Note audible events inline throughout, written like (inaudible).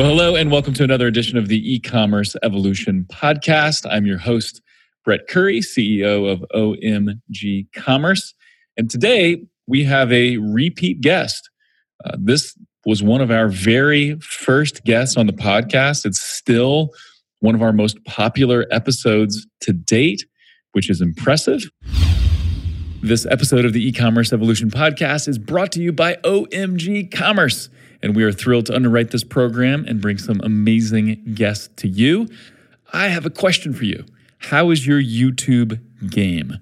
Well, hello, and welcome to another edition of the e commerce evolution podcast. I'm your host, Brett Curry, CEO of OMG Commerce. And today we have a repeat guest. Uh, this was one of our very first guests on the podcast. It's still one of our most popular episodes to date, which is impressive. This episode of the e commerce evolution podcast is brought to you by OMG Commerce. And we are thrilled to underwrite this program and bring some amazing guests to you. I have a question for you. How is your YouTube game?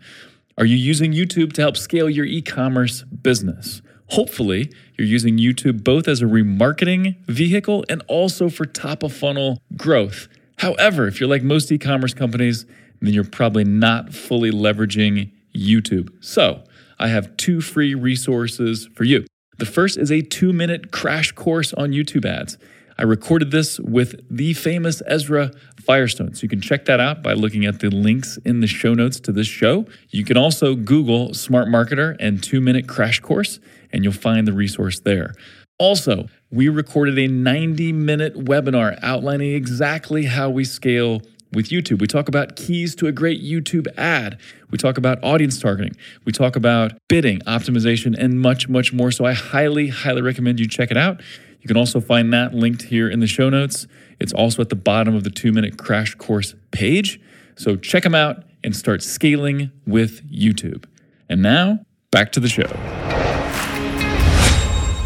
Are you using YouTube to help scale your e commerce business? Hopefully, you're using YouTube both as a remarketing vehicle and also for top of funnel growth. However, if you're like most e commerce companies, then you're probably not fully leveraging YouTube. So, I have two free resources for you. The first is a two minute crash course on YouTube ads. I recorded this with the famous Ezra Firestone. So you can check that out by looking at the links in the show notes to this show. You can also Google Smart Marketer and two minute crash course, and you'll find the resource there. Also, we recorded a 90 minute webinar outlining exactly how we scale with YouTube. We talk about keys to a great YouTube ad. We talk about audience targeting. We talk about bidding, optimization, and much, much more. So I highly, highly recommend you check it out. You can also find that linked here in the show notes. It's also at the bottom of the two minute crash course page. So check them out and start scaling with YouTube. And now, back to the show.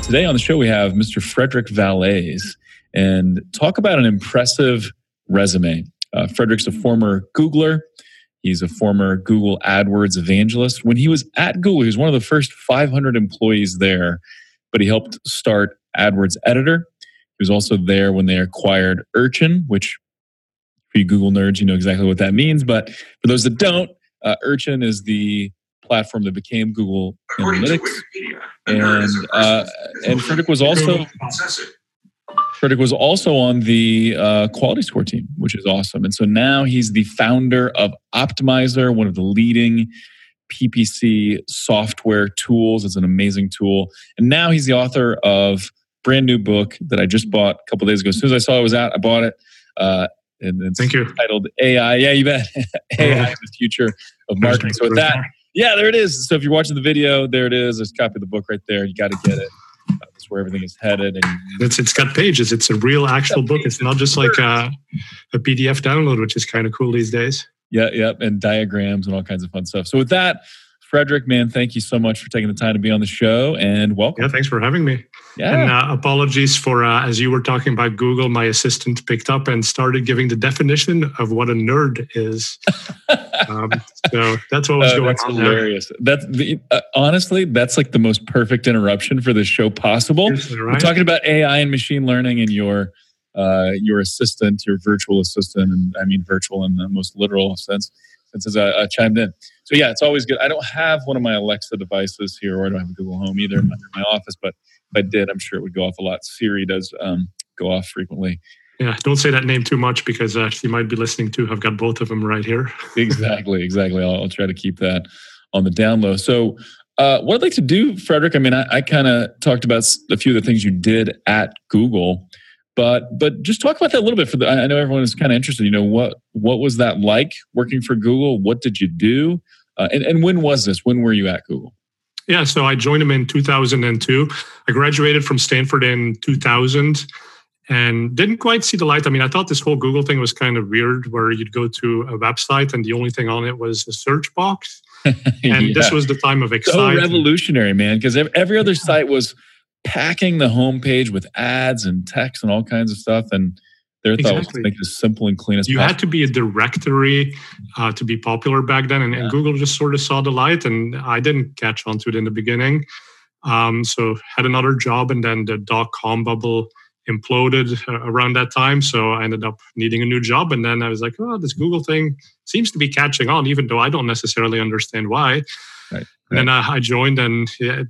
Today on the show, we have Mr. Frederick Vallaeys and talk about an impressive resume. Uh, Frederick's a former Googler. He's a former Google AdWords evangelist. When he was at Google, he was one of the first 500 employees there, but he helped start AdWords Editor. He was also there when they acquired Urchin, which for you Google nerds, you know exactly what that means. But for those that don't, uh, Urchin is the platform that became Google Analytics. And uh, and Frederick was also Frederick was also on the uh, quality score team, which is awesome. And so now he's the founder of Optmyzr, one of the leading PPC software tools. It's an amazing tool. And now he's the author of brand new book that I just bought a couple days ago. As soon as I saw it was out, I bought it. Uh, and it's Thank you. titled AI. Yeah, you bet. (laughs) AI, the future of marketing. So with that, yeah, there it is. So if you're watching the video, there it is. There's a copy of the book right there. You got to get it. Where everything is headed. And It's it's got pages. It's a real actual book. It's not just like a, a PDF download, which is kind of cool these days. yeah, yeah, and diagrams and all kinds of fun stuff. So with that, Frederick, man, thank you so much for taking the time to be on the show and welcome. Yeah, thanks for having me. Yeah. And uh, apologies for uh, as you were talking about Google, my assistant picked up and started giving the definition of what a nerd is. (laughs) um, so that's what was Uh, going that's on there. hilarious. That's the, uh, honestly, that's like the most perfect interruption for this show possible. Seriously, We're talking about AI and machine learning and your uh, your assistant, your virtual assistant, and I mean virtual in the most literal sense. Since I, I chimed in, so yeah, it's always good. I don't have one of my Alexa devices here, or I don't have a Google Home either in my, in my office. But if I did, I'm sure it would go off a lot. Siri does um, go off frequently. Yeah, don't say that name too much because uh, she might be listening too. I've got both of them right here. (laughs) exactly, exactly. I'll, I'll try to keep that on the down low. So, uh, what I'd like to do, Frederick, I mean, I, I kind of talked about a few of the things you did at Google, but but just talk about that a little bit. For the, I I know everyone is kind of interested. You know, what what was that like working for Google? What did you do? Uh, and and when was this? When were you at Google? Yeah, so I joined him in 2002. I graduated from Stanford in 2000 and didn't quite see the light. I mean, I thought this whole Google thing was kind of weird where you'd go to a website and the only thing on it was a search box. (laughs) And Yeah. this was the time of excitement. so revolutionary, man. Because every other site was packing the homepage with ads and text and all kinds of stuff, and their thought was to Exactly. make it as simple and clean as possible. you possible. had to be a directory uh, to be popular back then, and, and Google just sort of saw the light, and I didn't catch on to it in the beginning. Um, so had another job, and then the dot com bubble imploded uh, around that time. So I ended up needing a new job, and then I was like, "Oh, this Google thing seems to be catching on, even though I don't necessarily understand why." Right, And then I, joined, and it, yeah,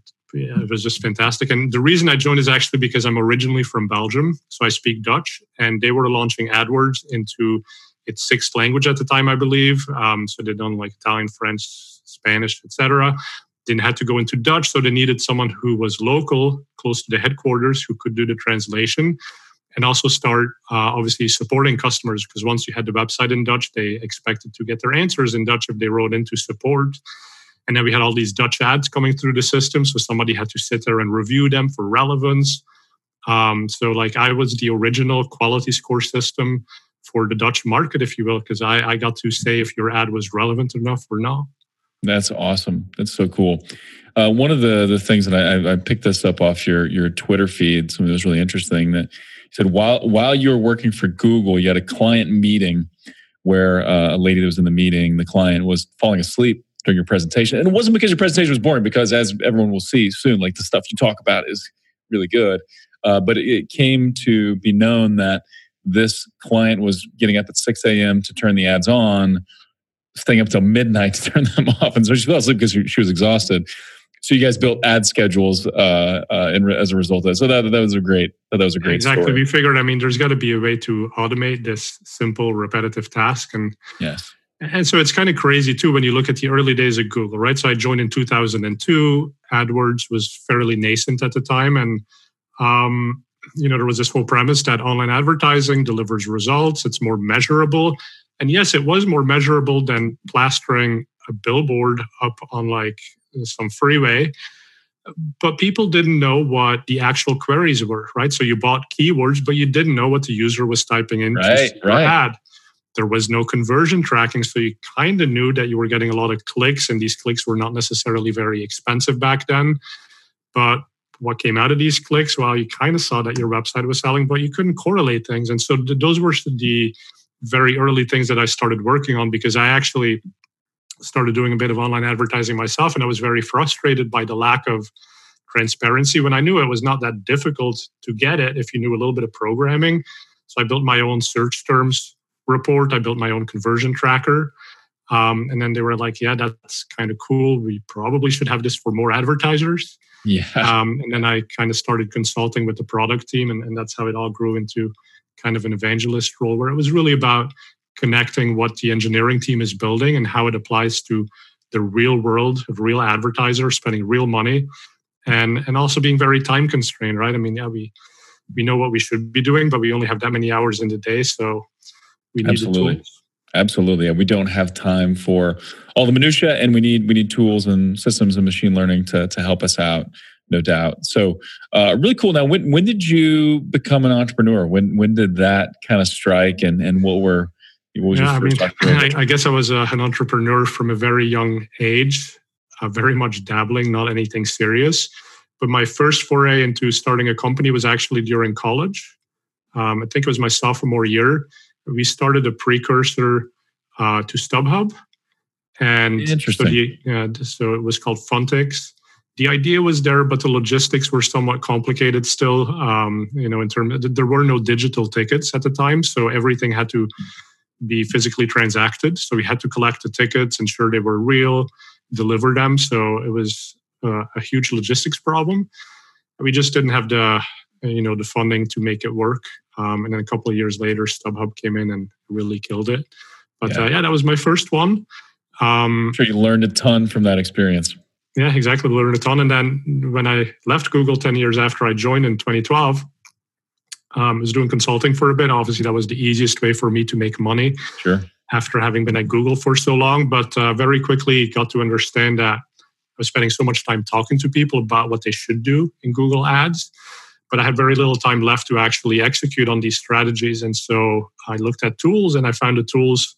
it was just fantastic. And the reason I joined is actually because I'm originally from Belgium, so I speak Dutch, and they were launching AdWords into its sixth language at the time, I believe. Um, so they'd done like Italian, French, Spanish, etc. Didn't have to go into Dutch, so they needed someone who was local, close to the headquarters, who could do the translation. and also start uh, obviously supporting customers because once you had the website in Dutch, they expected to get their answers in Dutch if they wrote into support. And then we had all these Dutch ads coming through the system, so somebody had to sit there and review them for relevance. Um, so, like, I was the original quality score system for the Dutch market, if you will, because I, I got to say if your ad was relevant enough or not. That's awesome. That's so cool. Uh, one of the the things that I, I picked this up off your your Twitter feed, something that was really interesting. That said while while you were working for Google, you had a client meeting where uh, a lady that was in the meeting, the client was falling asleep during your presentation, and it wasn't because your presentation was boring. Because as everyone will see soon, like the stuff you talk about is really good. Uh, but it came to be known that this client was getting up at 6 a.m. to turn the ads on, staying up till midnight (laughs) to turn them off. And so she fell asleep because she, she was exhausted. So you guys built ad schedules uh, uh, in, as a result of that. So that, that was a great that was a great exactly. Story. We figured. I mean, there's got to be a way to automate this simple repetitive task, and yes, and so it's kind of crazy too when you look at the early days of Google, right? So I joined in 2002. AdWords was fairly nascent at the time, and um, you know there was this whole premise that online advertising delivers results. It's more measurable, and yes, it was more measurable than plastering a billboard up on like some freeway but people didn't know what the actual queries were right so you bought keywords but you didn't know what the user was typing in right, right. ad there was no conversion tracking so you kind of knew that you were getting a lot of clicks and these clicks were not necessarily very expensive back then but what came out of these clicks well you kind of saw that your website was selling but you couldn't correlate things and so those were the very early things that i started working on because i actually started doing a bit of online advertising myself, and I was very frustrated by the lack of transparency when I knew it was not that difficult to get it if you knew a little bit of programming. So I built my own search terms report, I built my own conversion tracker. Um, and then they were like, yeah, that's kind of cool. We probably should have this for more advertisers. Yeah. (laughs) Um, and then I kind of started consulting with the product team, and, and that's how it all grew into kind of an evangelist role where it was really about connecting what the engineering team is building and how it applies to the real world of real advertisers spending real money and and also being very time constrained right i mean yeah we we know what we should be doing but we only have that many hours in the day so we need absolutely absolutely we don't have time for all the minutia and we need we need tools and systems and machine learning to to help us out no doubt so uh, really cool now when when did you become an entrepreneur when when did that kind of strike and and what were what was yeah, I mean, I, I, guess I was uh, an entrepreneur from a very young age, uh, very much dabbling, not anything serious. But my first foray into starting a company was actually during college. Um, I think it was my sophomore year. We started a precursor uh, to StubHub, and Interesting. So, the, so it was called Funtix. The idea was there, but the logistics were somewhat complicated still. Um, you know, in terms there were no digital tickets at the time, so everything had to be physically transacted. So we had to collect the tickets, ensure they were real, deliver them. So it was uh, a huge logistics problem. We just didn't have the you know the funding to make it work. Um, and then a couple of years later, StubHub came in and really killed it. But yeah, uh, yeah that was my first one. Um, I'm sure you learned a ton from that experience. Yeah, exactly. Learned a ton. And then when I left Google 10 years after I joined in 2012, um, was doing consulting for a bit. Obviously, that was the easiest way for me to make money. Sure. After having been at Google for so long, but uh, very quickly got to understand that I was spending so much time talking to people about what they should do in Google Ads, but I had very little time left to actually execute on these strategies. And so I looked at tools, and I found the tools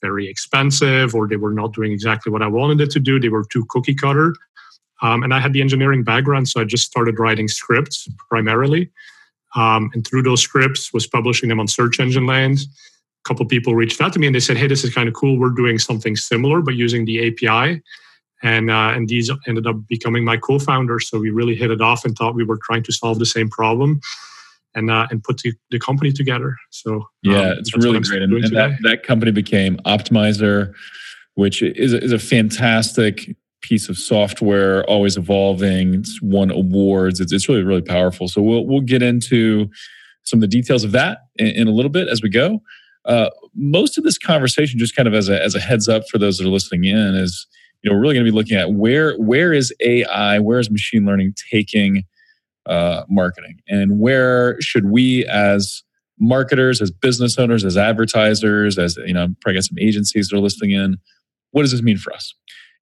very expensive, or they were not doing exactly what I wanted it to do. They were too cookie cutter. Um, and I had the engineering background, so I just started writing scripts primarily um, and through those scripts was publishing them on search engine land a couple people reached out to me and they said hey this is kind of cool we're doing something similar but using the api and uh, and these ended up becoming my co-founders so we really hit it off and thought we were trying to solve the same problem and uh, and put the, the company together so yeah um, it's really great and, and that, that company became Optmyzr which is, is a fantastic piece of software, always evolving. It's won awards. It's, it's really, really powerful. So we'll, we'll get into some of the details of that in, in a little bit as we go. Uh, most of this conversation, just kind of as a, as a heads up for those that are listening in, is you know we're really going to be looking at where where is AI, where is machine learning taking uh, marketing, and where should we as marketers, as business owners, as advertisers, as you know, probably got some agencies that are listening in. What does this mean for us?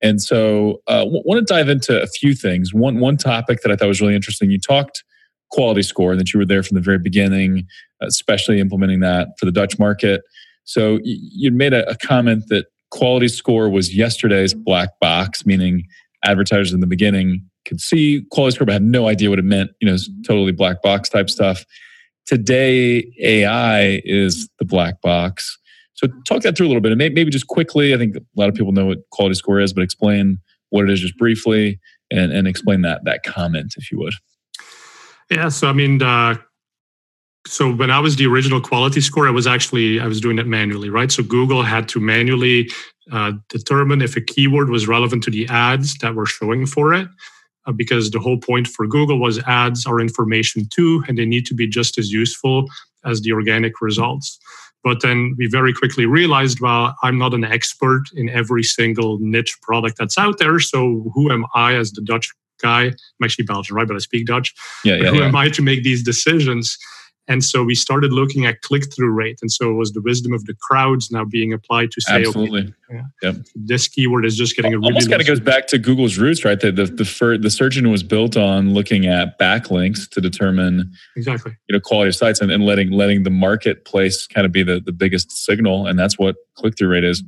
And so, uh, want to dive into a few things. One one topic that I thought was really interesting. You talked quality score, and that you were there from the very beginning, especially implementing that for the Dutch market. So you made a comment that quality score was yesterday's black box, meaning advertisers in the beginning could see quality score but had no idea what it meant. You know, totally black box type stuff. Today, AI is the black box. So talk that through a little bit, and maybe just quickly. I think a lot of people know what quality score is, but explain what it is just briefly, and, and explain that that comment, if you would. Yeah. So I mean, uh, so when I was the original quality score, I was actually I was doing it manually, right? So Google had to manually uh, determine if a keyword was relevant to the ads that were showing for it, uh, because the whole point for Google was ads are information too, and they need to be just as useful as the organic results. But then we very quickly realized, well, I'm not an expert in every single niche product that's out there. So who am I as the Dutch guy? I'm actually Belgian, right? But I speak Dutch. Yeah, yeah, who yeah. am I to make these decisions? And so we started looking at click through rate. And so it was the wisdom of the crowds now being applied to say, Absolutely. okay, yeah, Yep. this keyword is just getting a really Almost kind of goes back to Google's roots, right? The the the, fir- the search engine was built on looking at backlinks to determine exactly. you know quality of sites and, and letting letting the marketplace kind of be the, the biggest signal, and that's what click through rate is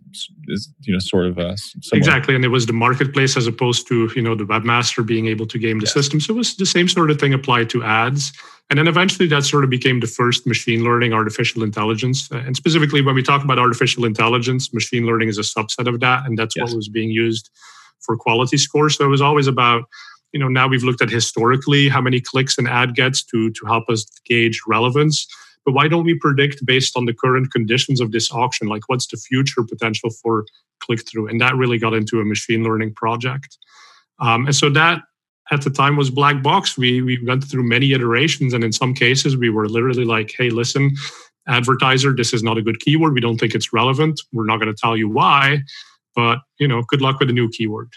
is you know sort of uh. Exactly. And it was the marketplace as opposed to, you know, the webmaster being able to game the Yeah. system. So it was the same sort of thing applied to ads. And then eventually that sort of became the first machine learning, artificial intelligence. Uh, And specifically when we talk about artificial intelligence, machine learning is a subset of that. And that's Yes. what was being used for quality scores. So it was always about, you know, now we've looked at historically how many clicks an ad gets to, to help us gauge relevance. But why don't we predict based on the current conditions of this auction? Like what's the future potential for click through? And that really got into a machine learning project. Um, and so that at the time was black box. We we went through many iterations, and in some cases we were literally like, "Hey, listen, advertiser, this is not a good keyword. We don't think it's relevant. We're not going to tell you why, but you know, good luck with a new keyword."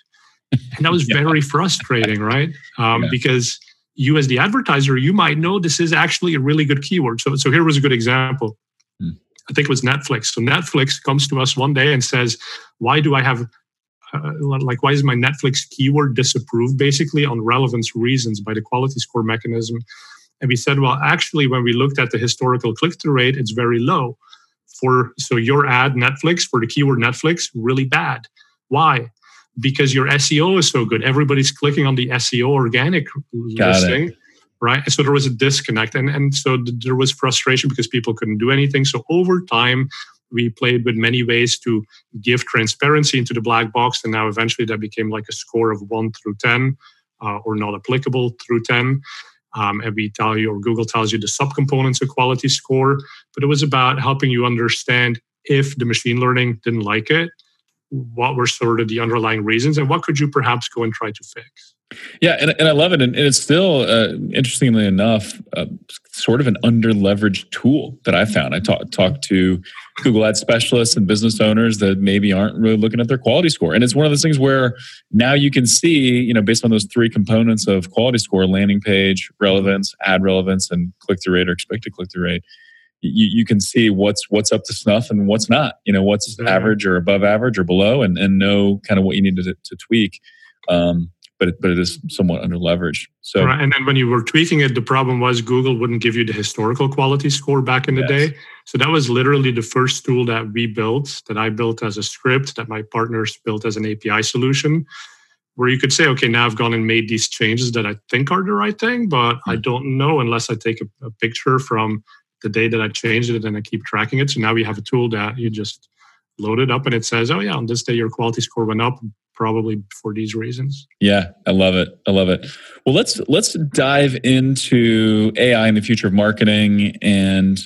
And that was (laughs) Yeah. very frustrating, right? Um, Yeah. Because you, as the advertiser, you might know this is actually a really good keyword. So, so here was a good example. Hmm. I think it was Netflix. So Netflix comes to us one day and says, "Why do I have uh, like why is my Netflix keyword disapproved basically on relevance reasons by the quality score mechanism? And we said, well, actually, when we looked at the historical click-through rate, it's very low. For so your ad Netflix for the keyword Netflix, really bad. Why? Because your SEO is so good. Everybody's clicking on the SEO organic Got it. listing. Right. So there was a disconnect. And, and so th- there was frustration because people couldn't do anything. So over time, we played with many ways to give transparency into the black box. And now eventually that became like a score of one through 10 uh, or not applicable through 10. Um, and we tell you, or Google tells you the subcomponents of quality score. But it was about helping you understand if the machine learning didn't like it, what were sort of the underlying reasons, and what could you perhaps go and try to fix. Yeah, and, and I love it. And, and it's still, uh, interestingly enough, uh, sort of an under leveraged tool that I found. I talked talked to Google Ad specialists and business owners that maybe aren't really looking at their quality score. And it's one of those things where now you can see, you know, based on those three components of quality score landing page, relevance, ad relevance, and click through rate or expected click through rate. You, you can see what's what's up to snuff and what's not. You know, what's Yeah. average or above average or below, and, and know kind of what you need to, to tweak. Um, but it, but it is somewhat under leveraged. So Right. And then when you were tweaking it, the problem was Google wouldn't give you the historical quality score back in the Yes. day. So that was literally the first tool that we built, that I built as a script, that my partners built as an API solution, where you could say, okay, now I've gone and made these changes that I think are the right thing, but I Hmm. don't know unless I take a, a picture from the day that I changed it and I keep tracking it. So now we have a tool that you just load it up and it says, oh, yeah, on this day your quality score went up, probably for these reasons. Yeah, I love it. I love it. Well, let's let's dive into AI in the future of marketing and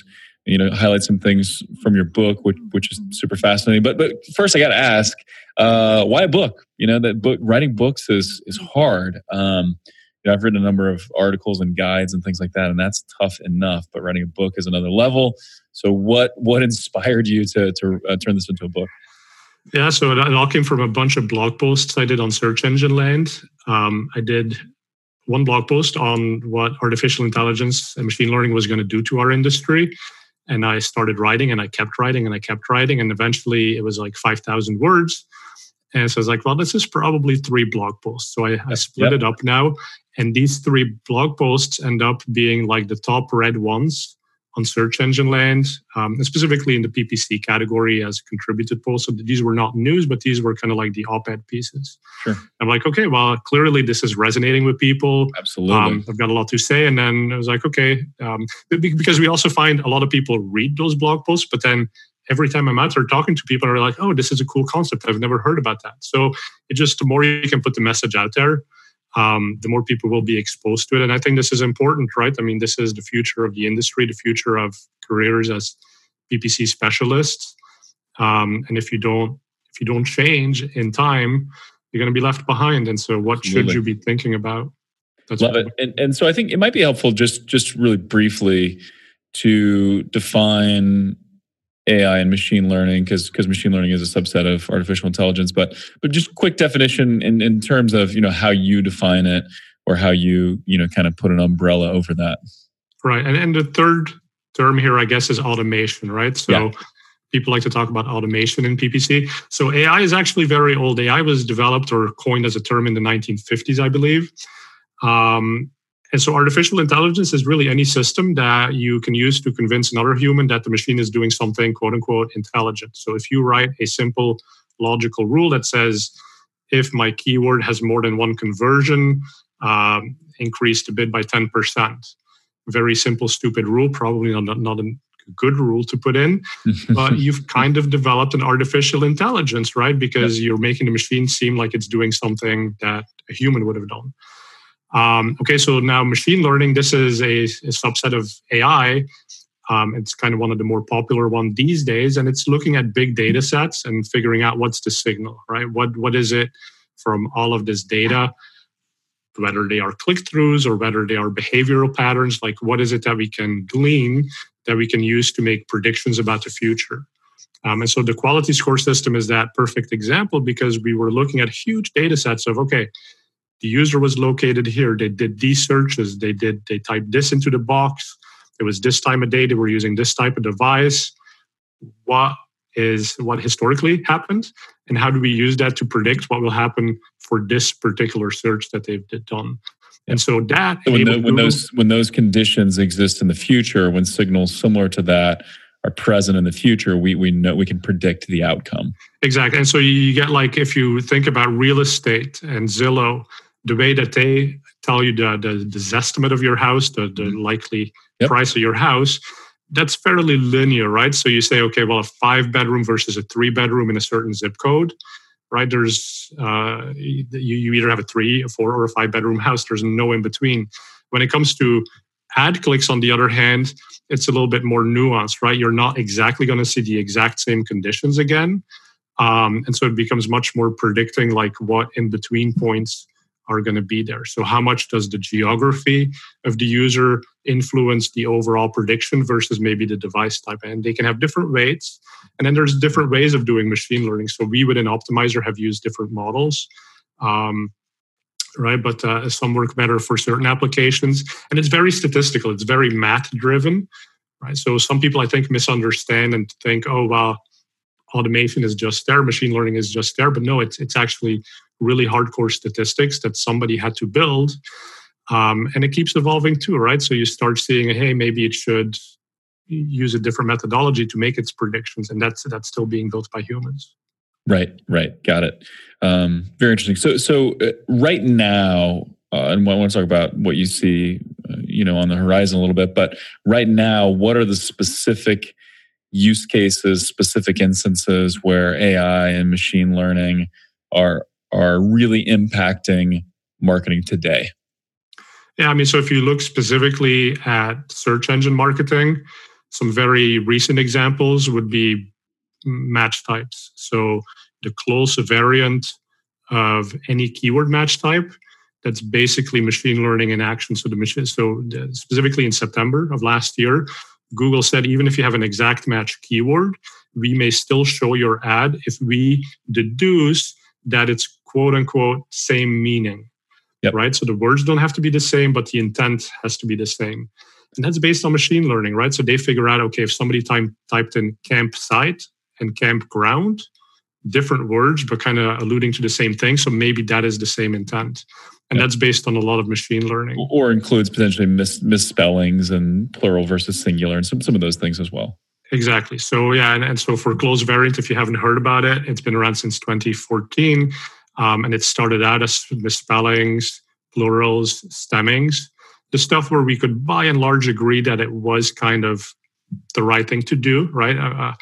you know highlight some things from your book, which which is super fascinating. But but first, I got to ask, uh, why a book? You know that book writing books is is hard. Um, you know, I've written a number of articles and guides and things like that, and that's tough enough. But writing a book is another level. So, what what (laughs) inspired you to to uh, turn this into a book? Yeah, so it, all came from a bunch of blog posts I did on Search Engine Land. Um, I did one blog post on what artificial intelligence and machine learning was going to do to our industry. And I started writing and I kept writing and I kept writing. And eventually it was like 5,000 words. And so I was like, well, this is probably three blog posts. So I, I split yep. it up now. And these three blog posts end up being like the top read ones on search engine land, um, specifically in the PPC category as contributed posts. So these were not news, but these were kind of like the op-ed pieces. Sure. I'm like, okay, well, clearly this is resonating with people. Absolutely. Um, I've got a lot to say. And then I was like, okay, um, because we also find a lot of people read those blog posts, but then every time I'm out there talking to people, are like, oh, this is a cool concept. I've never heard about that. So it just, the more you can put the message out there, um, the more people will be exposed to it. And I think this is important, right? I mean, this is the future of the industry, the future of careers as PPC specialists. Um, and if you don't, if you don't change in time, you're going to be left behind. And so, what Absolutely. should you be thinking about? That's Love it. And, and so, I think it might be helpful just just really briefly to define AI and machine learning because because machine learning is a subset of artificial intelligence. But but just quick definition in, in terms of you know how you define it or how you you know kind of put an umbrella over that. Right, and and the third term here, I guess, is automation. Right, so. Yeah. People like to talk about automation in PPC. So AI is actually very old. AI was developed or coined as a term in the 1950s, I believe. Um, and so artificial intelligence is really any system that you can use to convince another human that the machine is doing something quote unquote intelligent. So if you write a simple logical rule that says, if my keyword has more than one conversion, um, increase the bid by 10%. Very simple, stupid rule, probably not, not a good rule to put in, (laughs) but you've kind of developed an artificial intelligence, right? Because you're making the machine seem like it's doing something that a human would have done. Um, okay, so now machine learning, this is a, a subset of AI. Um, it's kind of one of the more popular one these days, and it's looking at big data sets and figuring out what's the signal, right? What what is it from all of this data? Whether they are click throughs or whether they are behavioral patterns, like what is it that we can glean that we can use to make predictions about the future? Um, and so the quality score system is that perfect example because we were looking at huge data sets of okay, the user was located here. They did these searches. They did they typed this into the box. It was this time of day. They were using this type of device. What is what historically happened, and how do we use that to predict what will happen for this particular search that they've done? And so that so when, the, when those when those conditions exist in the future, when signals similar to that are present in the future, we we know we can predict the outcome. Exactly. And so you get like if you think about real estate and Zillow, the way that they tell you the, the, the estimate of your house, the, the mm-hmm. likely yep. price of your house, that's fairly linear, right? So you say, okay, well, a five bedroom versus a three bedroom in a certain zip code, right? There's uh, you, you either have a three, a four, or a five bedroom house. There's no in between. When it comes to ad clicks, on the other hand, it's a little bit more nuanced, right? You're not exactly going to see the exact same conditions again. Um, and so it becomes much more predicting like what in between points are going to be there. So, how much does the geography of the user influence the overall prediction versus maybe the device type? And they can have different weights. And then there's different ways of doing machine learning. So, we within Optmyzr have used different models. Um, right? But uh, some work better for certain applications. And it's very statistical, it's very math driven, right? So, some people I think misunderstand and think, oh, well, automation is just there, machine learning is just there. But no, it's, it's actually really hardcore statistics that somebody had to build. Um, and it keeps evolving too, right? So you start seeing, hey, maybe it should use a different methodology to make its predictions, and that's that's still being built by humans. Right, right, got it. Um, very interesting. So, so uh, right now, uh, and I want to talk about what you see, uh, you know, on the horizon a little bit. But right now, what are the specific use cases, specific instances where AI and machine learning are are really impacting marketing today? Yeah, I mean, so if you look specifically at search engine marketing, some very recent examples would be match types. So the close variant of any keyword match type that's basically machine learning in action. So the machine, so specifically in September of last year, Google said even if you have an exact match keyword, we may still show your ad if we deduce that it's quote unquote same meaning. Yep. right? So the words don't have to be the same, but the intent has to be the same. And that's based on machine learning, right? So they figure out, okay, if somebody type, typed in campsite and campground, different words, but kind of alluding to the same thing. So maybe that is the same intent. And that's based on a lot of machine learning. Or includes potentially mis- misspellings and plural versus singular and some, some of those things as well. Exactly. So yeah, and, and so for close variant, if you haven't heard about it, it's been around since 2014. Um, and it started out as misspellings, plurals, stemmings, the stuff where we could by and large agree that it was kind of the right thing to do, right? Uh, uh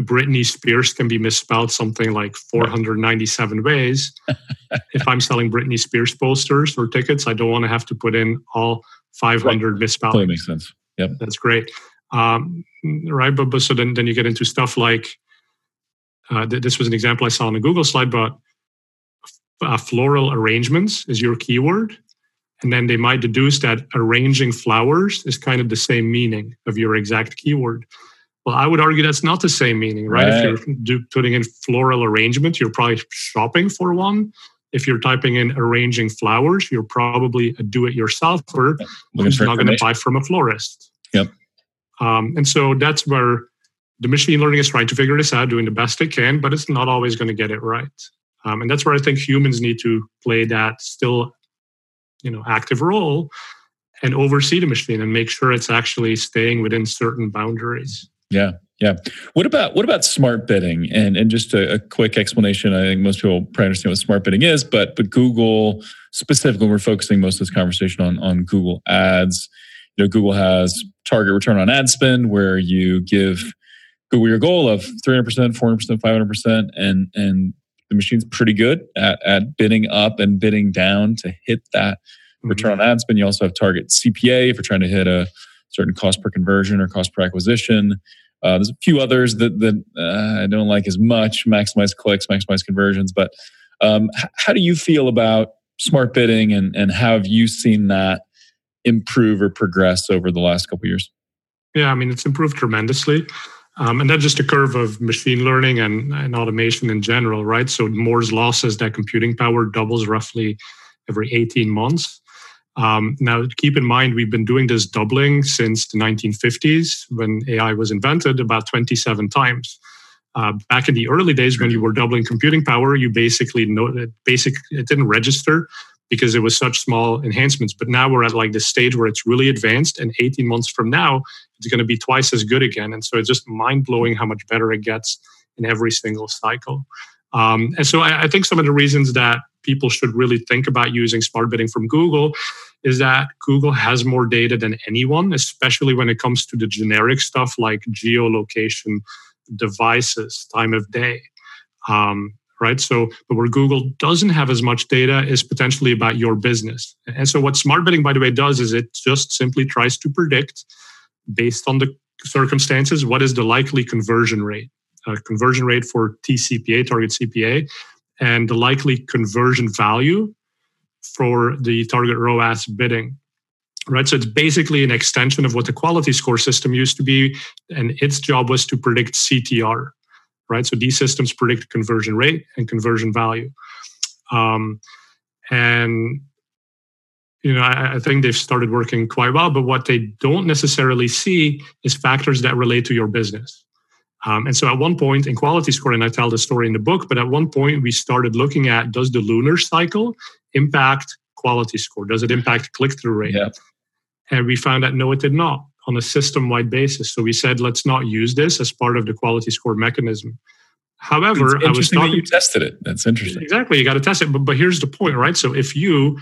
Britney Spears can be misspelled something like 497 ways. (laughs) if I'm selling Britney Spears posters or tickets, I don't want to have to put in all 500 right. misspellings. Totally makes sense. Yep. That's great. Um, right. But, but so then, then you get into stuff like uh, th- this was an example I saw on a Google slide, but uh, floral arrangements is your keyword. And then they might deduce that arranging flowers is kind of the same meaning of your exact keyword. Well, I would argue that's not the same meaning, right? right. If you're do, putting in floral arrangement, you're probably shopping for one. If you're typing in arranging flowers, you're probably a do-it-yourselfer who's not going to buy from a florist. Yep. Um, and so that's where the machine learning is trying to figure this out, doing the best it can, but it's not always going to get it right. Um, and that's where I think humans need to play that still, you know, active role and oversee the machine and make sure it's actually staying within certain boundaries. Yeah, yeah. What about what about smart bidding? And and just a, a, quick explanation. I think most people probably understand what smart bidding is, but but Google specifically, we're focusing most of this conversation on on Google Ads. You know, Google has target return on ad spend, where you give Google your goal of 300 percent, 400 percent, 500 percent, and and the machine's pretty good at at bidding up and bidding down to hit that mm-hmm. return on ad spend. You also have target CPA if you're trying to hit a certain cost per conversion or cost per acquisition. Uh, there's a few others that that uh, I don't like as much. Maximize clicks, maximize conversions. But um, h- how do you feel about smart bidding, and and how have you seen that improve or progress over the last couple years? Yeah, I mean it's improved tremendously. Um, and that's just a curve of machine learning and, and automation in general, right? So Moore's law says that computing power doubles roughly every 18 months. Um, now, keep in mind, we've been doing this doubling since the 1950s when AI was invented about 27 times. Uh, back in the early days, when you were doubling computing power, you basically that basic it didn't register because it was such small enhancements. But now we're at like the stage where it's really advanced, and 18 months from now, it's going to be twice as good again. And so it's just mind blowing how much better it gets in every single cycle. Um, and so I, I think some of the reasons that people should really think about using smart bidding from Google is that Google has more data than anyone, especially when it comes to the generic stuff like geolocation, devices, time of day. Um, right? So, but where Google doesn't have as much data is potentially about your business. And so, what smart bidding, by the way, does is it just simply tries to predict based on the circumstances what is the likely conversion rate. Conversion rate for TCPA, target CPA, and the likely conversion value for the target ROAS bidding. Right. So it's basically an extension of what the quality score system used to be. And its job was to predict CTR. Right. So these systems predict conversion rate and conversion value. Um, and you know, I, I, think they've started working quite well, but what they don't necessarily see is factors that relate to your business. Um, and so at one point in quality score, and I tell the story in the book, but at one point we started looking at does the lunar cycle impact quality score? Does it impact click through rate? Yeah. And we found that no, it did not on a system wide basis. So we said, let's not use this as part of the quality score mechanism. However, I was talking, you tested it. That's interesting. Exactly. You got to test it. But, but here's the point, right? So if you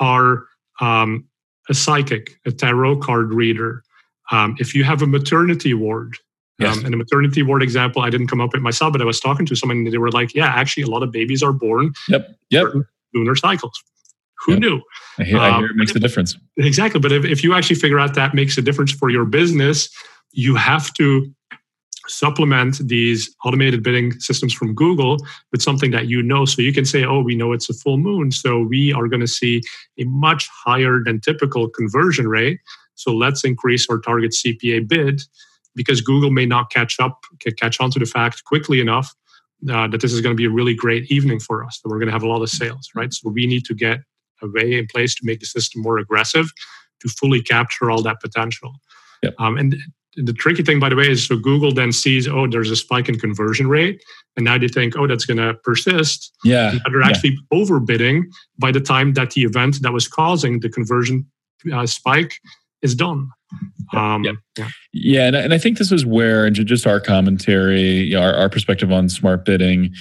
are um, a psychic, a tarot card reader, um, if you have a maternity ward, Yes. Um, and a maternity ward example, I didn't come up with myself, but I was talking to someone and they were like, yeah, actually, a lot of babies are born yep. Yep. lunar cycles. Who yep. knew? I hear, I hear it makes a difference. Exactly. But if, if you actually figure out that makes a difference for your business, you have to supplement these automated bidding systems from Google with something that you know. So you can say, oh, we know it's a full moon. So we are going to see a much higher than typical conversion rate. So let's increase our target CPA bid because Google may not catch up, catch on to the fact quickly enough uh, that this is going to be a really great evening for us, that we're going to have a lot of sales, right? So we need to get a way in place to make the system more aggressive to fully capture all that potential. Yep. Um, and the tricky thing, by the way, is so Google then sees, oh, there's a spike in conversion rate, and now they think, oh, that's going to persist. Yeah, they're actually yeah. overbidding by the time that the event that was causing the conversion uh, spike is done. Um, yeah, yeah. yeah and, and, I think this is where, and just our commentary, our, our perspective on smart bidding,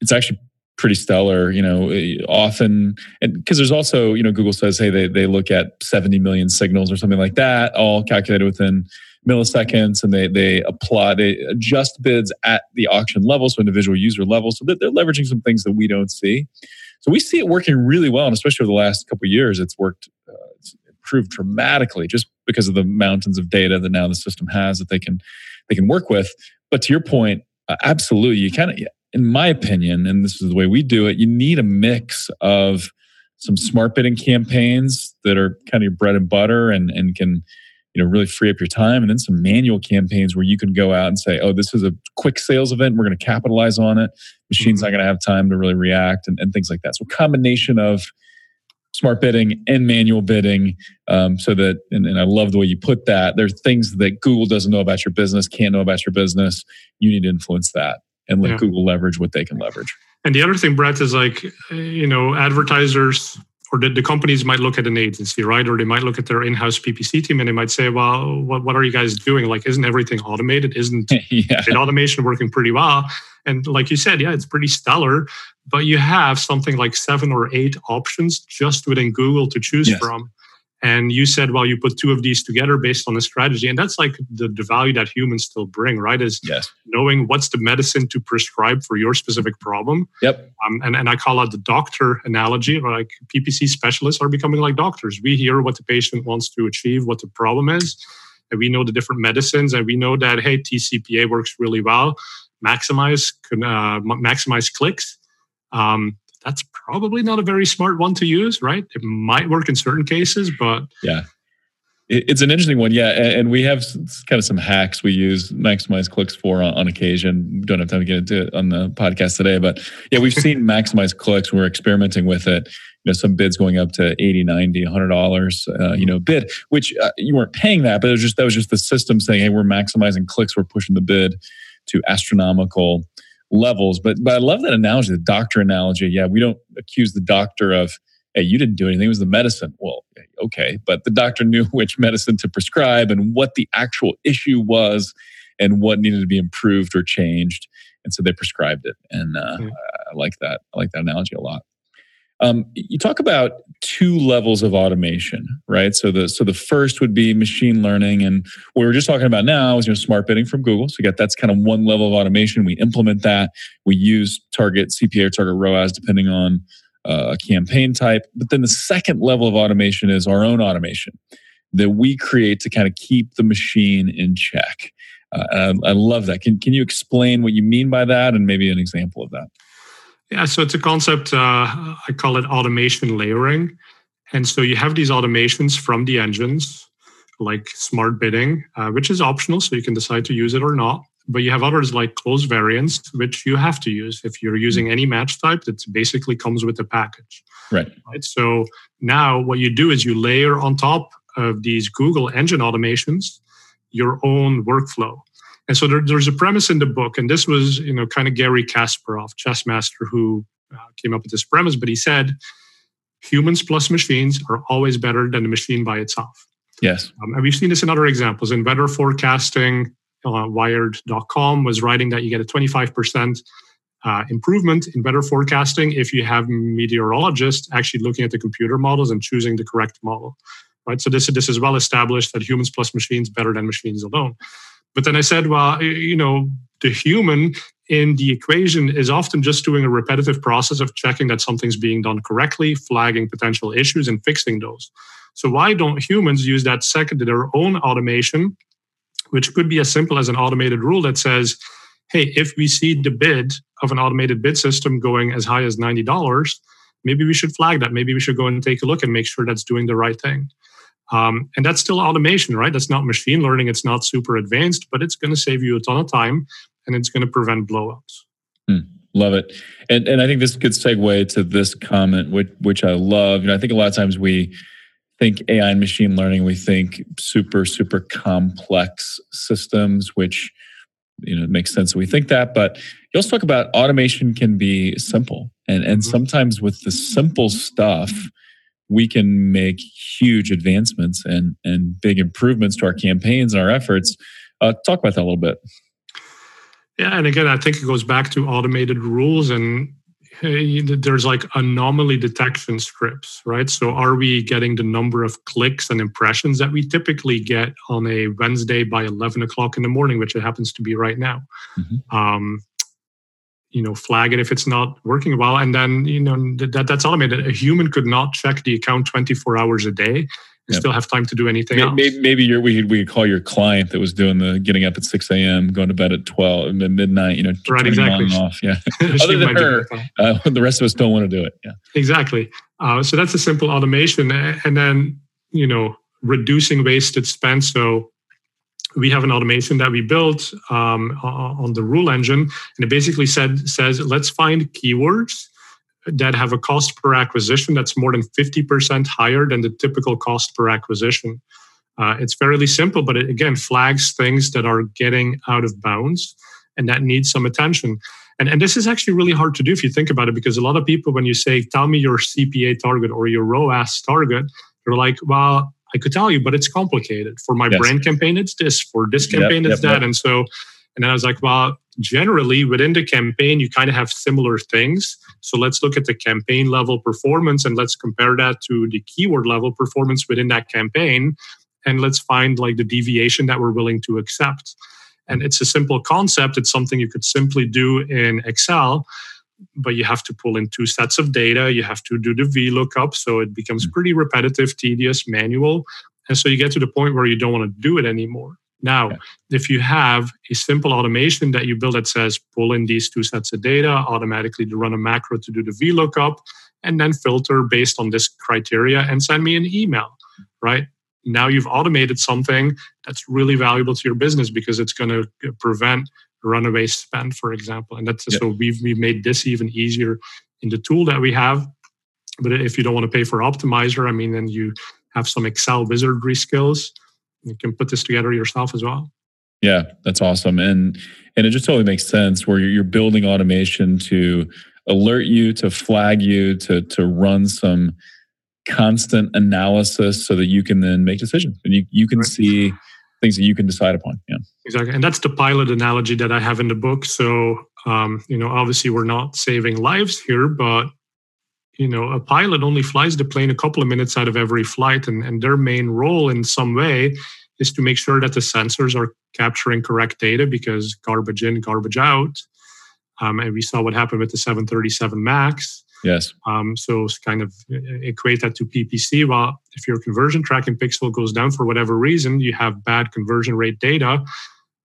it's actually pretty stellar. You know, often, and because there's also, you know, Google says, hey, they they look at 70 million signals or something like that, all calculated within milliseconds. And they they apply they adjust bids at the auction level so individual user level so they're, leveraging some things that we don't see. So we see it working really well and especially over the last couple years it's worked uh, it's improved dramatically just because of the mountains of data that now the system has that they can they can work with. But to your point uh, absolutely you kind of in my opinion and this is the way we do it you need a mix of some smart bidding campaigns that are kind of your bread and butter and and can you know really free up your time and then some manual campaigns where you can go out and say oh this is a quick sales event we're going to capitalize on it. Machine's mm-hmm. not going to have time to really react and, and, things like that. So combination of smart bidding and manual bidding um, so that and, and, i love the way you put that. There's things that google doesn't know about your business can't know about your business. You need to influence that and let yeah. google leverage what they can leverage and the other thing brett is like you know advertisers or the, the companies might look at an agency, right? Or they might look at their in-house PPC team and they might say, well, what, what are you guys doing? Like, isn't everything automated? Isn't (laughs) yeah. automation working pretty well? And like you said, yeah, it's pretty stellar, but you have something like seven or eight options just within Google to choose yes. from. And you said, well, you put two of these together based on a strategy. And that's like the, the value that humans still bring, right? Is yes. knowing what's the medicine to prescribe for your specific problem. Yep. Um, and, and I call it the doctor analogy, like PPC specialists are becoming like doctors. We hear what the patient wants to achieve, what the problem is. And we know the different medicines and we know that, hey, TCPA works really well. Maximize, uh, maximize clicks. Um, that's probably not a very smart one to use, right? It might work in certain cases, but yeah, it's an interesting one. Yeah, and we have kind of some hacks we use maximize clicks for on, occasion. don't have time to get into it on the podcast today, but yeah, we've seen (laughs) maximize clicks. We're experimenting with it. You know, some bids going up to 80, 90, 100 dollars, uh, you know, bid, which uh, you weren't paying that, but it was just that was just the system saying, hey, we're maximizing clicks, we're pushing the bid to astronomical levels. But but I love that analogy, the doctor analogy. Yeah, we don't accuse the doctor of, hey, you didn't do anything. It was the medicine. Well, okay, but the doctor knew (laughs) which medicine to prescribe and what the actual issue was and what needed to be improved or changed. And so they prescribed it. And uh, mm. I like that. I like that analogy a lot. Um, you talk about two levels of automation, right? So the so the first would be machine learning, and what we were just talking about now is you know smart bidding from Google. So you got that's kind of one level of automation. We implement that. We use target CPA or target ROAS depending on uh, a campaign type. But then the second level of automation is our own automation that we create to kind of keep the machine in check. Uh, I, I love that. Can can you explain what you mean by that, and maybe an example of that? Yeah, so it's a concept, uh, I call it automation layering. And so you have these automations from the engines, like smart bidding, uh, which is optional, so you can decide to use it or not. But you have others like close variants, which you have to use if you're using any match type that basically comes with the package. Right. right. So now what you do is you layer on top of these Google engine automations your own workflow. And so there, there's a premise in the book, and this was, you know, kind of Garry Kasparov, chess master, who uh, came up with this premise. But he said, humans plus machines are always better than the machine by itself. Yes. Um, and we've seen this in other examples. In weather forecasting, uh, Wired.com was writing that you get a 25% uh, improvement in weather forecasting if you have meteorologists actually looking at the computer models and choosing the correct model. Right. So this, this is well established that humans plus machines better than machines alone. But then I said, well, you know, the human in the equation is often just doing a repetitive process of checking that something's being done correctly, flagging potential issues, and fixing those. So why don't humans use that second to their own automation, which could be as simple as an automated rule that says, hey, if we see the bid of an automated bid system going as high as $90, maybe we should flag that. Maybe we should go and take a look and make sure that's doing the right thing. Um, and that's still automation, right? That's not machine learning. It's not super advanced, but it's going to save you a ton of time and it's going to prevent blowups. Hmm. love it. And and I think this could segue to this comment, which which I love. You know, I think a lot of times we think AI and machine learning, we think super super complex systems, which you know it makes sense that we think that. But you also talk about automation can be simple, and and mm-hmm. sometimes with the simple stuff we can make huge advancements and and big improvements to our campaigns and our efforts. Uh, talk about that a little bit. Yeah, and again, I think it goes back to automated rules and hey, there's like anomaly detection scripts, right? So are we getting the number of clicks and impressions that we typically get on a Wednesday by 11 o'clock in the morning, which it happens to be right now? Mm-hmm. Um, you know flag it if it's not working well. And then you know that that's automated a human could not check the account 24 hours a day and yep. still have time to do anything maybe, else. maybe, we could we could call your client that was doing the getting up at 6 a.m going to bed at 12 midnight you know right exactly. off. Yeah. (laughs) (laughs) Other than her uh, (laughs) the rest of us don't want to do it. Yeah. Exactly. Uh, so that's a simple automation and then you know reducing wasted spend. So we have an automation that we built um, on the rule engine, and it basically said says let's find keywords that have a cost per acquisition that's more than 50% higher than the typical cost per acquisition. Uh, it's fairly simple, but it again flags things that are getting out of bounds and that needs some attention. And, and this is actually really hard to do if you think about it, because a lot of people, when you say, tell me your CPA target or your ROAS target, they're like, well, I could tell you, but it's complicated. For my yes. brand campaign, it's this. For this campaign, yep, it's yep, that. Yep. And so, and then I was like, well, generally within the campaign, you kind of have similar things. So let's look at the campaign level performance and let's compare that to the keyword level performance within that campaign. And let's find like the deviation that we're willing to accept. And it's a simple concept. It's something you could simply do in Excel but you have to pull in two sets of data. You have to do the VLOOKUP. So it becomes hmm. pretty repetitive, tedious, manual. And so you get to the point where you don't want to do it anymore. Now, if you have a simple automation that you build that says pull in these two sets of data, automatically to run a macro to do the VLOOKUP, and then filter based on this criteria and send me an email, right? Now you've automated something that's really valuable to your business because it's going to prevent runaway spend, for example. And that's so we've we've made this even easier in the tool that we have. But if you don't want to pay for Optmyzr, I mean, then you have some Excel wizardry skills. You can put this together yourself as well. Yeah, that's awesome, and and it just totally makes sense where you're, you're building automation to alert you, to flag you, to to run some constant analysis so that you can then make decisions and you you can right. see things that you can decide upon. Yeah, exactly. And that's the pilot analogy that I have in the book. So, um, you know, obviously we're not saving lives here, but you know, a pilot only flies the plane a couple of minutes out of every flight, and, and their main role in some way is to make sure that the sensors are capturing correct data because garbage in, garbage out. Um, and we saw what happened with the 737 Max. Yes. Um, so kind of uh, equate that to PPC. Well, if your conversion tracking pixel goes down for whatever reason, you have bad conversion rate data,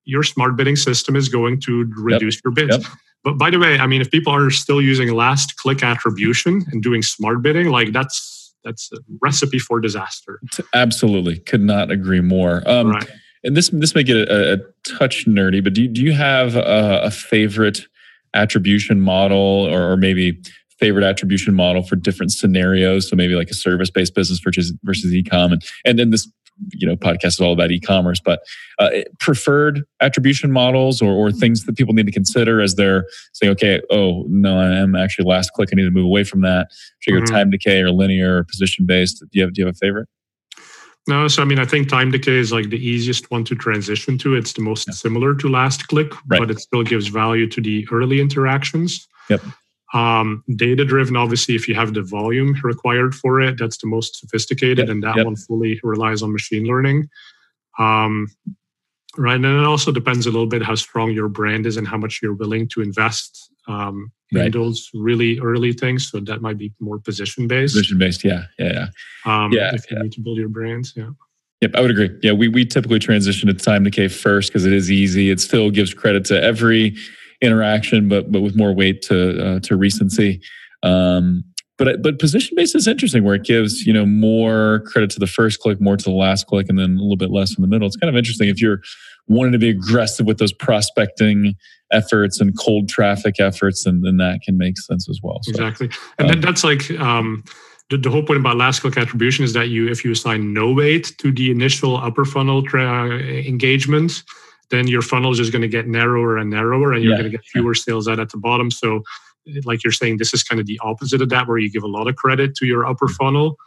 your smart bidding system is going to reduce yep. your bids. Yep. But by the way, I mean, if people are still using last click attribution and doing smart bidding, like that's that's a recipe for disaster. Absolutely, could not agree more. Um, right. And this this may get a, a touch nerdy, but do you, do you have a, a favorite attribution model or, or maybe favorite attribution model for different scenarios. So maybe like a service based business versus versus ecom, and and then this you know podcast is all about e-commerce, but uh, preferred attribution models or or things that people need to consider as they're saying, okay, oh no, I am actually last click. I need to move away from that. Should mm-hmm. go time decay or linear or position based? Do you have do you have a favorite? No, so I mean, I think time decay is like the easiest one to transition to. It's the most yeah. similar to last click, right. but it still gives value to the early interactions. Yep. Um, data driven, obviously, if you have the volume required for it, that's the most sophisticated, yep. and that yep. one fully relies on machine learning. Um, right, and it also depends a little bit how strong your brand is and how much you're willing to invest um, right. in those really early things. So that might be more position based. Position based, yeah, yeah, yeah. Um, yeah if you yeah. need to build your brands, yeah. Yep, I would agree. Yeah, we we typically transition to time decay first because it is easy. It still gives credit to every interaction, but but with more weight to uh, to recency. Um, but but position based is interesting where it gives you know more credit to the first click more to the last click and then a little bit less in the middle. It's kind of interesting if you're wanting to be aggressive with those prospecting efforts and cold traffic efforts and then that can make sense as well. So, exactly. And um, that's like um, the, the, whole point about last click attribution is that you if you assign no weight to the initial upper funnel tra- engagement then your funnel is just going to get narrower and narrower and you're yeah. going to get fewer sales out at the bottom so like you're saying, this is kind of the opposite of that, where you give a lot of credit to your upper funnel.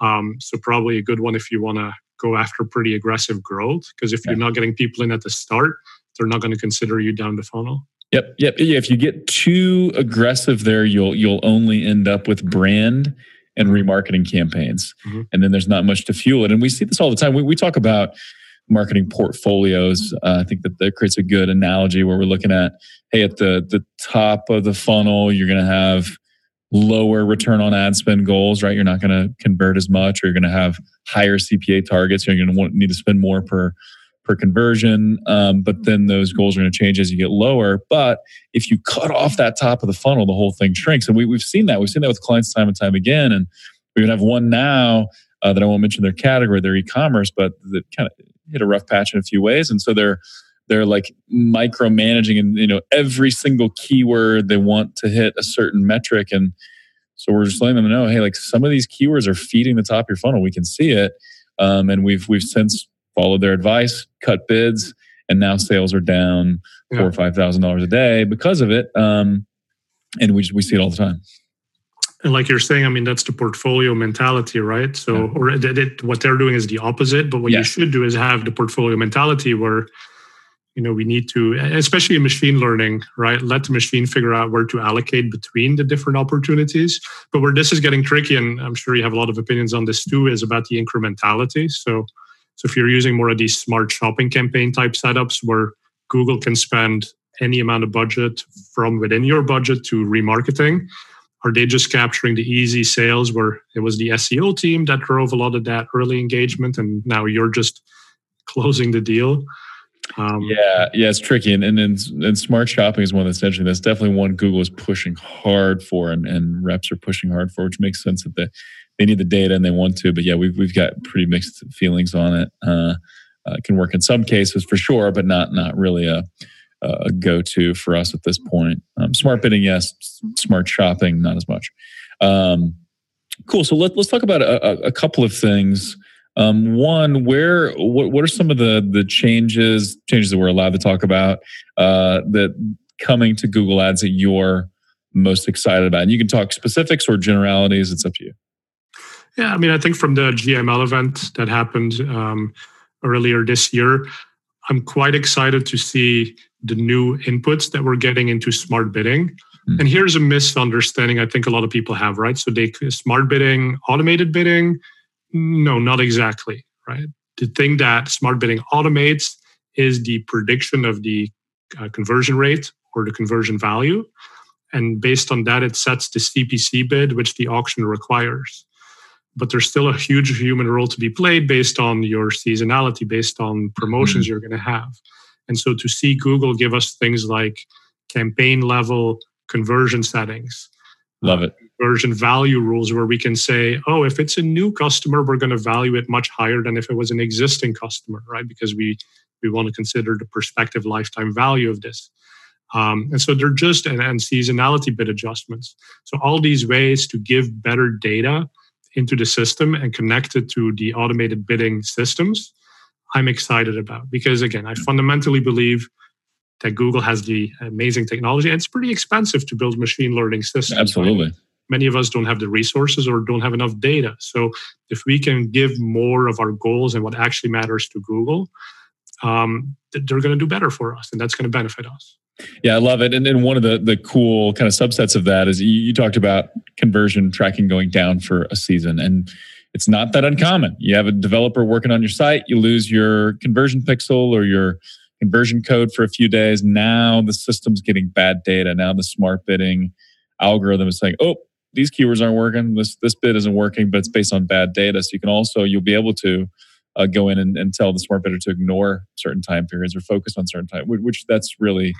Um, so probably a good one if you want to go after pretty aggressive growth, because if yeah. you're not getting people in at the start, they're not going to consider you down the funnel. Yep, yep. If you get too aggressive there, you'll you'll only end up with brand and remarketing campaigns, mm-hmm. and then there's not much to fuel it. And we see this all the time. We we talk about marketing portfolios. Uh, I think that that creates a good analogy where we're looking at, hey, at the the top of the funnel, you're going to have lower return on ad spend goals, right? You're not going to convert as much, or you're going to have higher CPA targets. You're going to need to spend more per per conversion. Um, but then those goals are going to change as you get lower. But if you cut off that top of the funnel, the whole thing shrinks. And we, we've seen that. We've seen that with clients time and time again. And we even have one now uh, that I won't mention their category, their e-commerce, but that kind of hit a rough patch in a few ways, and so they're they're like micromanaging and you know every single keyword they want to hit a certain metric. And so we're just letting them know hey like some of these keywords are feeding the top of your funnel. We can see it. Um, and we've we've since followed their advice cut bids and now sales are down four or five thousand dollars a day because of it. Um, and we just, we see it all the time and like you're saying, I mean, that's the portfolio mentality, right? So, yeah. or what they're doing is the opposite. But what you should do is have the portfolio mentality where, you know, we need to, especially in machine learning, right? Let the machine figure out where to allocate between the different opportunities. But where this is getting tricky, and I'm sure you have a lot of opinions on this too, is about the incrementality. So, so if you're using more of these smart shopping campaign type setups where Google can spend any amount of budget from within your budget to remarketing are they just capturing the easy sales where it was the SEO team that drove a lot of that early engagement and now you're just closing the deal? Um, yeah, yeah, it's tricky, and and, and smart shopping is one that's interesting. That's definitely one Google is pushing hard for, and, and reps are pushing hard for, which makes sense that they they need the data and they want to. But yeah, we've we've got pretty mixed feelings on it. Uh, uh, can work in some cases for sure, but not not really a a go-to for us at this point. Um, smart bidding, yes. Smart shopping, not as much. Um, cool. So let, us talk about a, a, couple of things. Um, one, where what, what are some of the the changes changes that we're allowed to talk about uh, that coming to Google Ads that you're most excited about? And you can talk specifics or generalities. It's up to you. Yeah, I mean, I think from the GML event that happened um, earlier this year, I'm quite excited to see the new inputs that we're getting into smart bidding. Mm-hmm. And here's a misunderstanding I think a lot of people have, right? So they smart bidding, automated bidding, no, not exactly, right? The thing that smart bidding automates is the prediction of the uh, conversion rate or the conversion value. And based on that, it sets the CPC bid, which the auction requires. But there's still a huge human role to be played based on your seasonality, based on promotions mm-hmm. you're going to have. And so to see Google give us things like campaign level conversion settings, love it, conversion value rules, where we can say, oh, if it's a new customer, we're going to value it much higher than if it was an existing customer, right? Because we we want to consider the prospective lifetime value of this. Um, and so they're just and, and seasonality bid adjustments. So all these ways to give better data into the system and connect it to the automated bidding systems I'm excited about because again, I fundamentally believe that Google has the amazing technology and it's pretty expensive to build machine learning systems. Absolutely. Right? Many of us don't have the resources or don't have enough data. So if we can give more of our goals and what actually matters to Google, um, they're going to do better for us and that's going to benefit us. Yeah, I love it. And then one of the the cool kind of subsets of that is you, you talked about conversion tracking going down for a season. And it's not that uncommon. You have a developer working on your site, you lose your conversion pixel or your conversion code for a few days. Now the system's getting bad data. Now the smart bidding algorithm is saying, "Oh, these keywords aren't working. This this bid isn't working, but it's based on bad data." So you can also you'll be able to uh, go in and, and, tell the smart bidder to ignore certain time periods or focus on certain time, which that's really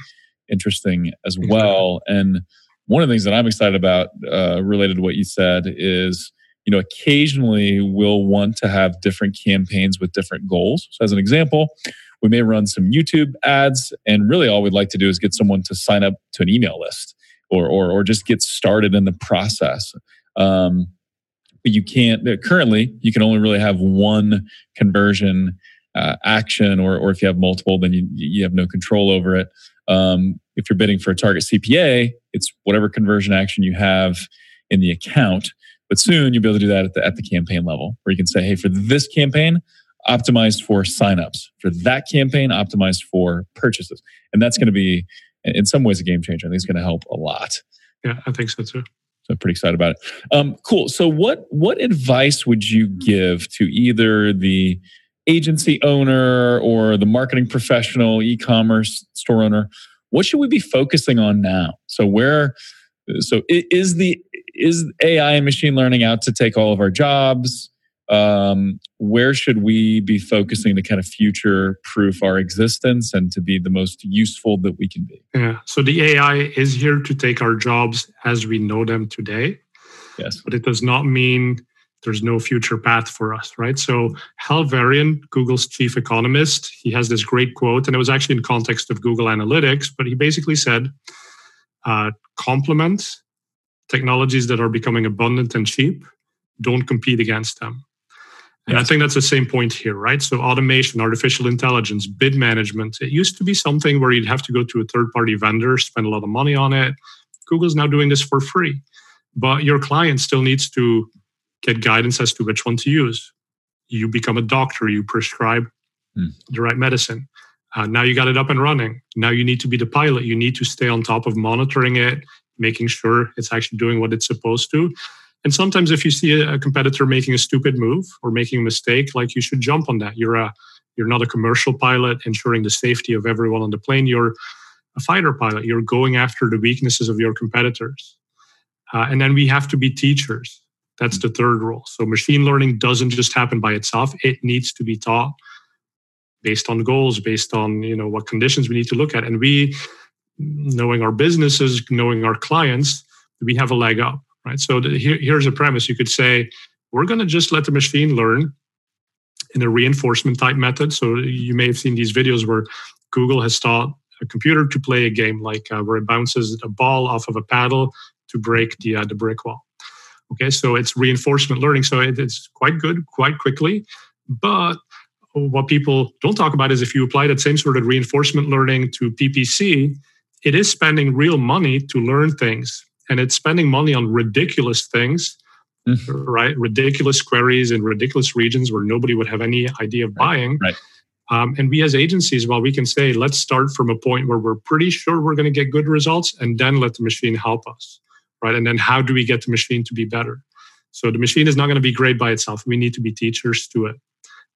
interesting as well. And one of the things that I'm excited about uh, related to what you said is you know occasionally we'll want to have different campaigns with different goals. So as an example we may run some youtube ads and really all we'd like to do is get someone to sign up to an email list or or, or just get started in the process. Um, but you can't uh, currently you can only really have one conversion uh, action or or if you have multiple then you, you have no control over it. Um, if you're bidding for a target cpa it's whatever conversion action you have in the account but soon you'll be able to do that at the, at the campaign level where you can say, hey, for this campaign, optimized for signups. For that campaign, optimized for purchases. And that's going to be, in some ways, a game changer. I think it's going to help a lot. Yeah, I think so too. So I'm pretty excited about it. Um, cool. So what what advice would you give to either the agency owner or the marketing professional, e-commerce store owner? What should we be focusing on now? So where so is the is AI and machine learning out to take all of our jobs? Um, where should we be focusing to kind of future proof our existence and to be the most useful that we can be? Yeah. So the AI is here to take our jobs as we know them today. Yes. But it does not mean there's no future path for us, right? So Hal Varian, Google's chief economist, he has this great quote, and it was actually in context of Google Analytics, but he basically said, uh, complement technologies that are becoming abundant and cheap don't compete against them. And yes. i think that's the same point here right? So automation artificial intelligence bid management it used to be something where you'd have to go to a third party vendor spend a lot of money on it. Google's now doing this for free. But your client still needs to get guidance as to which one to use. You become a doctor you prescribe mm. the right medicine uh, now you got it up and running now you need to be the pilot you need to stay on top of monitoring it making sure it's actually doing what it's supposed to. And sometimes if you see a competitor making a stupid move or making a mistake, like you should jump on that. You're a you're not a commercial pilot ensuring the safety of everyone on the plane. You're a fighter pilot. You're going after the weaknesses of your competitors. Uh, and then we have to be teachers. That's the third rule. So machine learning doesn't just happen by itself. It needs to be taught based on goals, based on you know what conditions we need to look at. And we knowing our businesses, knowing our clients, we have a leg up, right? So the, here, here's a premise. You could say, we're going to just let the machine learn in a reinforcement type method. So you may have seen these videos where Google has taught a computer to play a game like uh, where it bounces a ball off of a paddle to break the, uh, the brick wall. Okay, so it's reinforcement learning. So it, it's quite good, quite quickly. But what people don't talk about is if you apply that same sort of reinforcement learning to PPC, it is spending real money to learn things and it's spending money on ridiculous things mm-hmm. right? Ridiculous queries in ridiculous regions where nobody would have any idea of buying. right. Um, and we as agencies while we can say let's start from a point where we're pretty sure we're going to get good results and then let the machine help us right? And then how do we get the machine to be better? So the machine is not going to be great by itself. We need to be teachers to it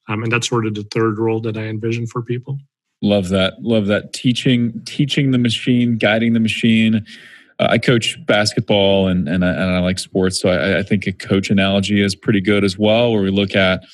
um, and that's sort of the third role that i envision for people Love that. Love that. Teaching, teaching the machine, guiding the machine. Uh, I coach basketball and and I, and I like sports, so I, I, think a coach analogy is pretty good as well. Where we look at,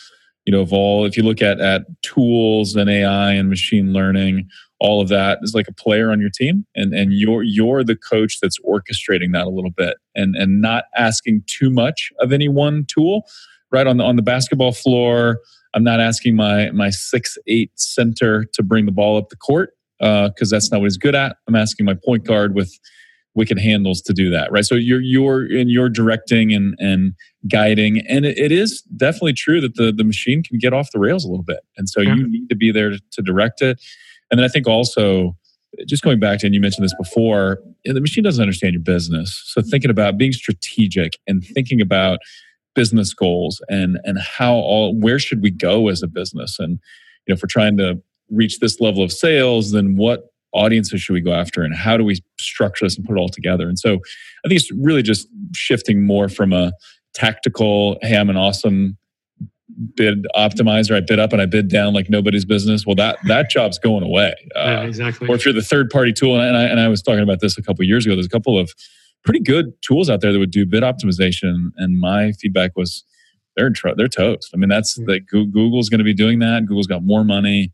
you know, of all if you look at at tools and AI and machine learning, all of that is like a player on your team, and and you're you're the coach that's orchestrating that a little bit, and and not asking too much of any one tool. Right on the on the basketball floor, I'm not asking my my six eight center to bring the ball up the court because uh, that's not what he's good at. I'm asking my point guard with wicked handles to do that, right? So you're you're in your directing and and guiding, and it, it is definitely true that the the machine can get off the rails a little bit, and so yeah. you need to be there to, to direct it. And then I think also just going back to, and you mentioned this before, the machine doesn't understand your business. So thinking about being strategic and thinking about business goals and and how all where should we go as a business? And you know if we're trying to reach this level of sales then what audiences should we go after and how do we structure this and put it all together? And so i think it's really just shifting more from a tactical hey i'm an awesome bid optimizer. I bid up and i bid down like nobody's business. Well that that job's going away. Uh, yeah, exactly. or if you're the third party tool and I, and I was talking about this a couple years ago there's a couple of pretty good tools out there that would do bid optimization. And my feedback was they're they're toast. I mean, that's mm-hmm. like Google's going to be doing that. Google's got more money,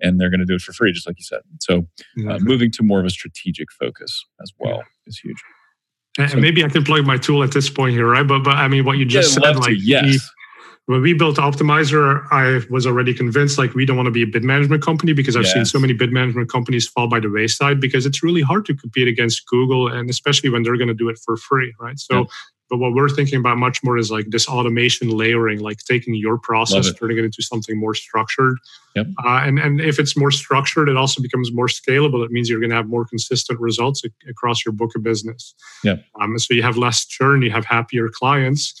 and they're going to do it for free, just like you said. So, uh, moving to more of a strategic focus as well yeah. is huge. And maybe I can plug my tool at this point here, right? But but I mean, what you just yeah, said, like yes. When we built Optmyzr, I was already convinced like we don't want to be a bid management company because I've yes. seen so many bid management companies fall by the wayside because it's really hard to compete against Google and especially when they're going to do it for free, right? So yeah. But what we're thinking about much more is like this automation layering, like taking your process, turning it into something more structured. Yep. Uh, and and if it's more structured, it also becomes more scalable. It means you're going to have more consistent results across your book of business. Yep. Um, so you have less churn, you have happier clients.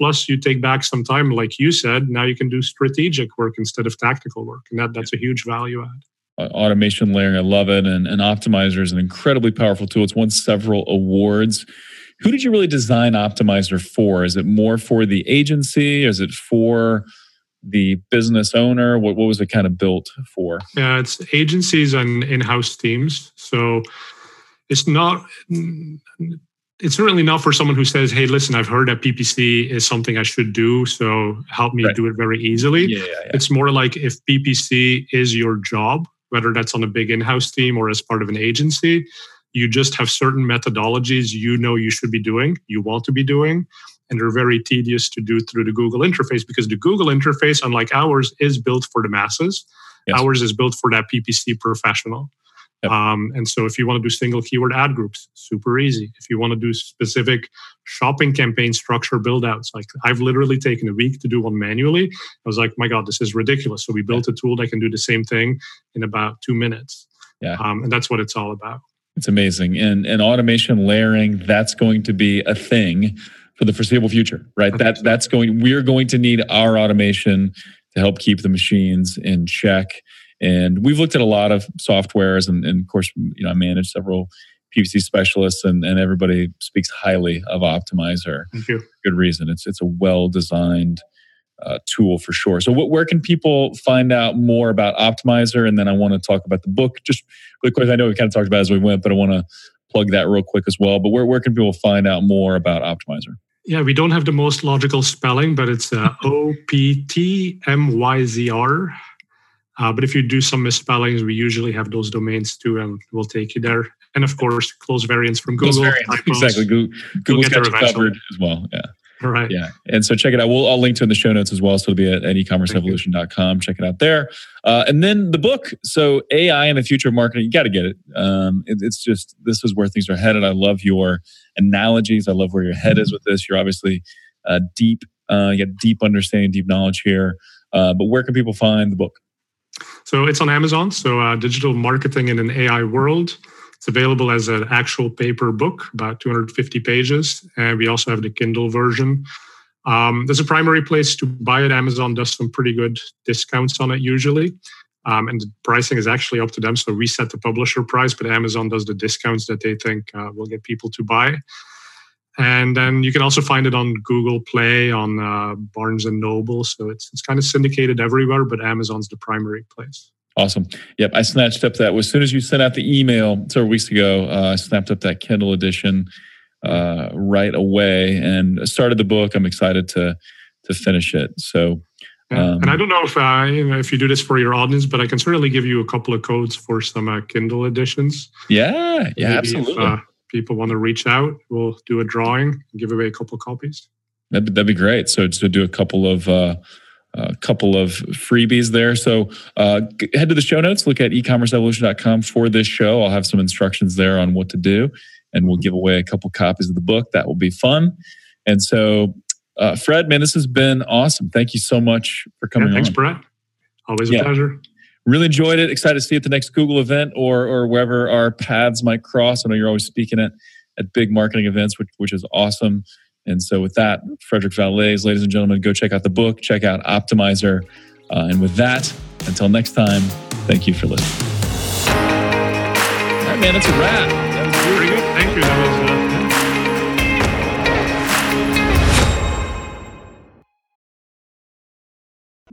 Plus, you take back some time, like you said. Now you can do strategic work instead of tactical work, and that that's a huge value add uh, automation layering. I love it. And, and Optmyzr is an incredibly powerful tool. It's won several awards. Who did you really design Optmyzr for? Is it more for the agency? Is it for the business owner? What, what was it kind of built for? Yeah, it's agencies and in-house teams. So it's not it's certainly not for someone who says, "Hey, listen, I've heard that PPC is something I should do, so help me right. do it very easily." Yeah, yeah, yeah. It's more like if PPC is your job, whether that's on a big in-house team or as part of an agency, you just have certain methodologies you know you should be doing, you want to be doing, and they're very tedious to do through the Google interface because the Google interface, unlike ours, is built for the masses. Yes. Ours is built for that PPC professional. Yep. Um, and so if you want to do single keyword ad groups, super easy. If you want to do specific shopping campaign structure build outs, like I've literally taken a week to do one manually. I was like, my God, this is ridiculous. So we built a tool that can do the same thing in about two minutes. Yeah. Um, and that's what it's all about. It's amazing. And and automation layering, that's going to be a thing for the foreseeable future, right? That so. that's going we're going to need our automation to help keep the machines in check. And we've looked at a lot of softwares and, and of course, you know, I manage several PPC specialists and, and everybody speaks highly of Optmyzr. Thank you. Good reason. It's it's a well designed uh, tool for sure. So, what, where can people find out more about Optmyzr? And then I want to talk about the book just really quick. I know we kind of talked about as we went, but I want to plug that real quick as well. But where, where can people find out more about Optmyzr? Yeah, we don't have the most logical spelling, but it's uh, (laughs) O P T M Y Z R. Uh, but if you do some misspellings, we usually have those domains too, and we'll take you there. And of course, close variants from Google. Variants, exactly. Google, Google's got you covered as well. Yeah. Right. Yeah. And so check it out. We'll, I'll link to it in the show notes as well. So it'll be at, at ecommerceevolution.com. Check it out there. Uh, and then the book. So AI and the future of marketing, you got to get it. Um, it. It's just, this is where things are headed. I love your analogies. I love where your head is with this. You're obviously uh, deep, uh, you got deep understanding, deep knowledge here. Uh, but where can people find the book? So it's on Amazon. So uh, digital marketing in an AI world. It's available as an actual paper book, about 250 pages. And we also have the Kindle version. Um, there's a primary place to buy it. Amazon does some pretty good discounts on it usually. Um, and the pricing is actually up to them. So we set the publisher price, but Amazon does the discounts that they think uh, will get people to buy. And then you can also find it on Google Play, on uh, Barnes and Noble. So it's it's kind of syndicated everywhere, but Amazon's the primary place. Awesome. Yep, I snatched up that as soon as you sent out the email several weeks ago. Uh, I snapped up that Kindle edition uh, right away and started the book. I'm excited to to finish it. So, um, and I don't know if uh, if you do this for your audience, but I can certainly give you a couple of codes for some uh, Kindle editions. Yeah, yeah, Maybe absolutely. If, uh, people want to reach out, we'll do a drawing and give away a couple of copies. That'd, that'd be great. So to do a couple of uh, a couple of freebies there. So uh, head to the show notes, look at ecommerceevolution.com for this show. I'll have some instructions there on what to do, and we'll give away a couple copies of the book. That will be fun. And so, uh, Fred, man, this has been awesome. Thank you so much for coming yeah, thanks, on. Brett. Always a yeah. pleasure. Really enjoyed it. Excited to see you at the next Google event or or wherever our paths might cross. I know you're always speaking at at big marketing events, which which is awesome. And so, with that, Frederick Vallaeys, ladies and gentlemen, go check out the book, check out Optmyzr. Uh, and with that, until next time, thank you for listening. All right, man, that's a wrap. That was pretty good.